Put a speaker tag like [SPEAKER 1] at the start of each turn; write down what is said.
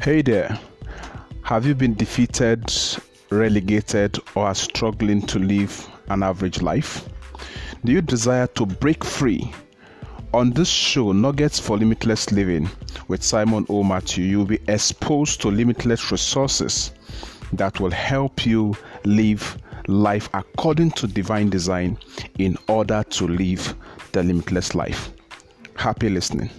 [SPEAKER 1] Hey there. Have you been defeated, relegated, or are struggling to live an average life? Do you desire to break free? On this show, Nuggets for Limitless Living with Simon O. You'll be exposed to limitless resources that will help you live life according to divine design in order to live the limitless life. Happy listening.